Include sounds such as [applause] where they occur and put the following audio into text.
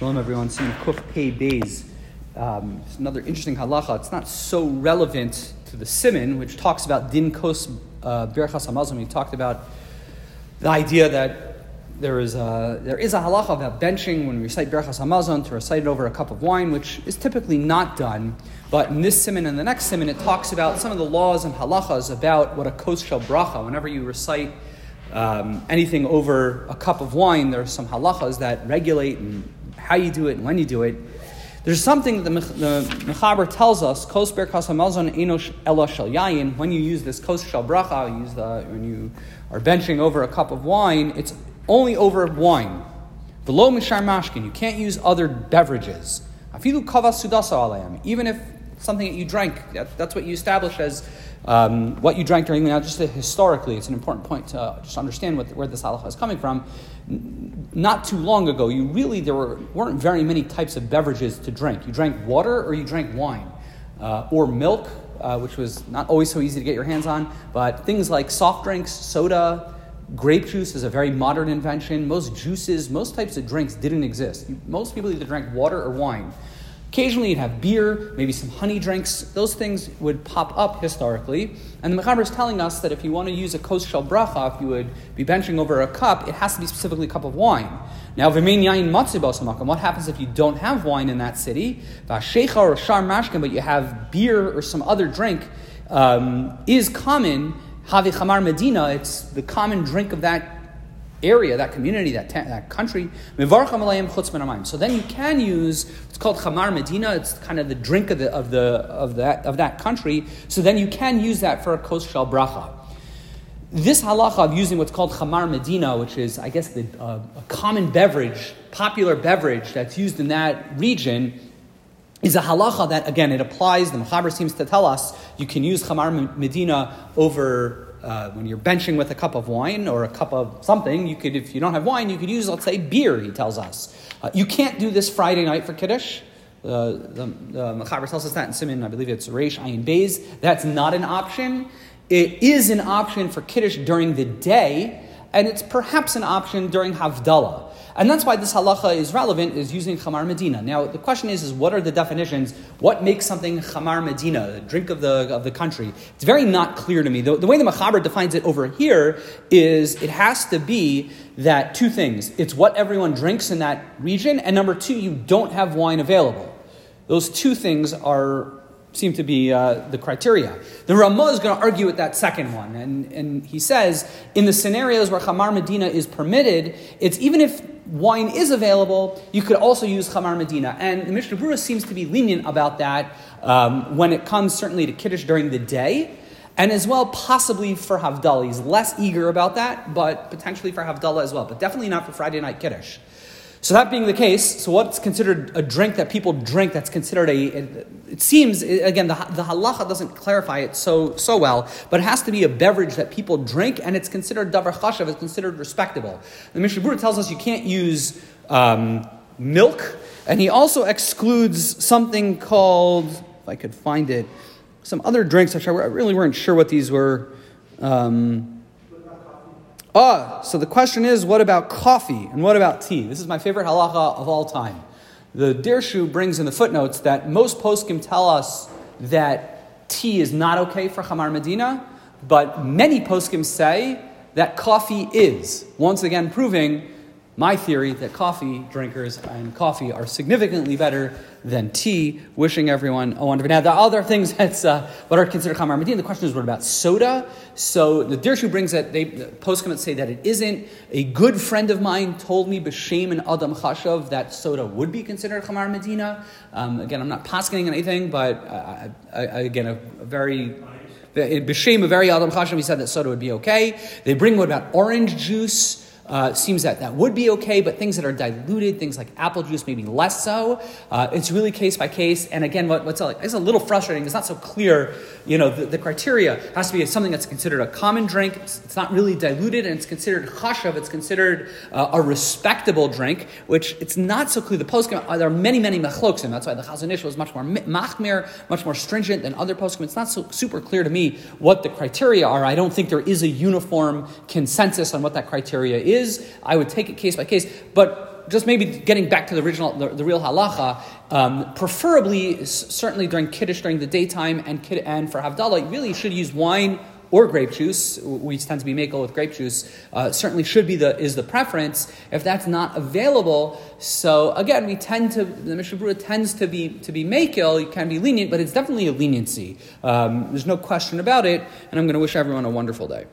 Shalom, everyone. Seeing Kuf Pei Beis. Um, it's another interesting halacha. It's not so relevant to the Siman, which talks about Din Kos uh, Berachas Hamazon. We talked about the idea that there is a, there is a halacha about benching when we recite Berachas Hamazon to recite it over a cup of wine, which is typically not done. But in this siman and the next siman, it talks about some of the laws and halachas about what a kos shel bracha. Whenever you recite um, anything over a cup of wine, there are some halachas that regulate and how you do it and when you do it. There's something that the, the Mechaber tells us, enosh ela shel yayin, when you use this kos shel bracha, you use the, when you are benching over a cup of wine, it's only over wine. Below mishar mashkin, you can't use other beverages. Afilu kavas sudasa alayim, even if something that you drank, that, that's what you establish as um, what you drank during the night, just historically, it's an important point to just understand what, where this halacha is coming from. Not too long ago, you really there were, weren't very many types of beverages to drink. You drank water or you drank wine, uh, or milk, uh, which was not always so easy to get your hands on. But things like soft drinks, soda, grape juice is a very modern invention. Most juices, most types of drinks didn't exist. Most people either drank water or wine. Occasionally, you'd have beer, maybe some honey drinks. Those things would pop up historically. And the Mechaber is telling us that if you want to use a kos shel bracha, if you would be benching over a cup, it has to be specifically a cup of wine. Now, v'mein yain matzibos what happens if you don't have wine in that city? V'ashecha or shar mashkin, but you have beer or some other drink, um, is common. Havi chamar medina, it's the common drink of that area, that community, that, ta- that country. So then you can use it's called chamar medina. It's kind of the drink of the of the of that of that country. So then you can use that for a kos shel bracha. This halacha of using what's called chamar medina, which is I guess the uh, a common beverage, popular beverage that's used in that region. Is a halacha that again it applies. The Mechaber seems to tell us you can use chamar medina over uh, when you're benching with a cup of wine or a cup of something, you could, if you don't have wine, you could use, let's say, beer, he tells us. Uh, you can't do this Friday night for Kiddush. Uh, the the Mechaber tells us that in Siman, I believe it's Reish Ayin Beis. That's not an option. It is an option for Kiddush during the day, and it's perhaps an option during Havdalah. And that's why this halacha is relevant, is using chamar medina. Now, the question is, is what are the definitions? What makes something chamar medina, the drink of the, of the country? It's very not clear to me. The, the way the Mechaber defines it over here is it has to be that two things. It's what everyone drinks in that region, and number two, you don't have wine available. Those two things are seem to be uh, the criteria. The Ramah is going to argue with that second one, and, and he says in the scenarios where Chamar Medina is permitted, it's even if wine is available, you could also use Chamar Medina. And the Mishnah Berurah seems to be lenient about that um, when it comes certainly to Kiddush during the day. And as well, possibly for Havdalah. He's less eager about that, but potentially for Havdalah as well. But definitely not for Friday night Kiddush. So that being the case, so what's considered a drink that people drink that's considered a, it, it seems, again, the, the halacha doesn't clarify it so, so well, but it has to be a beverage that people drink and it's considered davar chashav, it's considered respectable. The Mishnah tells us you can't use um, milk, and he also excludes something called, if I could find it, some other drinks, which I really weren't sure what these were. Um, Ah, so the question is, what about coffee and what about tea? This is my favorite halacha of all time. The Dirshu brings in the footnotes that most poskim tell us that tea is not okay for Chamar Medina, but many poskim say that coffee is. Once again, proving my theory that coffee drinkers and coffee are significantly better than tea. Wishing everyone a wonderful. Now, are other things [laughs] that's uh, what are considered chamar medina. The question is, what about soda? So the Dirshu brings that they the poskim say that it isn't. A good friend of mine told me b'shem and adam chashav that soda would be considered chamar medina. Um, again, I'm not paskening anything, but uh, I, I, again, a, a very B'Shem, a very Adam Chashav, he said that soda would be okay. They bring what about orange juice? Uh, seems that that would be okay, but things that are diluted, things like apple juice, maybe less so. Uh, it's really case by case. And again, what, what's it's a little frustrating. It's not so clear. You know, the, the criteria has to be something that's considered a common drink. It's, it's not really diluted, and it's considered chashav. It's considered uh, a respectable drink, which it's not so clear. The post uh, there are many, many machloksim. That's why the Chazon Ish was much more machmir, much more stringent than other poskim. It's not so super clear to me what the criteria are. I don't think there is a uniform consensus on what that criteria is is. I would take it case by case. But just maybe getting back to the original, the, the real halacha, um, preferably, certainly during Kiddush during the daytime and, and for Havdalah, you really should use wine or grape juice, we tend to be makel with grape juice, uh, certainly should be the is the preference. If that's not available, so again, we tend to the Mishnah Berurah tends to be to be makel. You can be lenient, but it's definitely a leniency. Um, there's no question about it. And I'm going to wish everyone a wonderful day.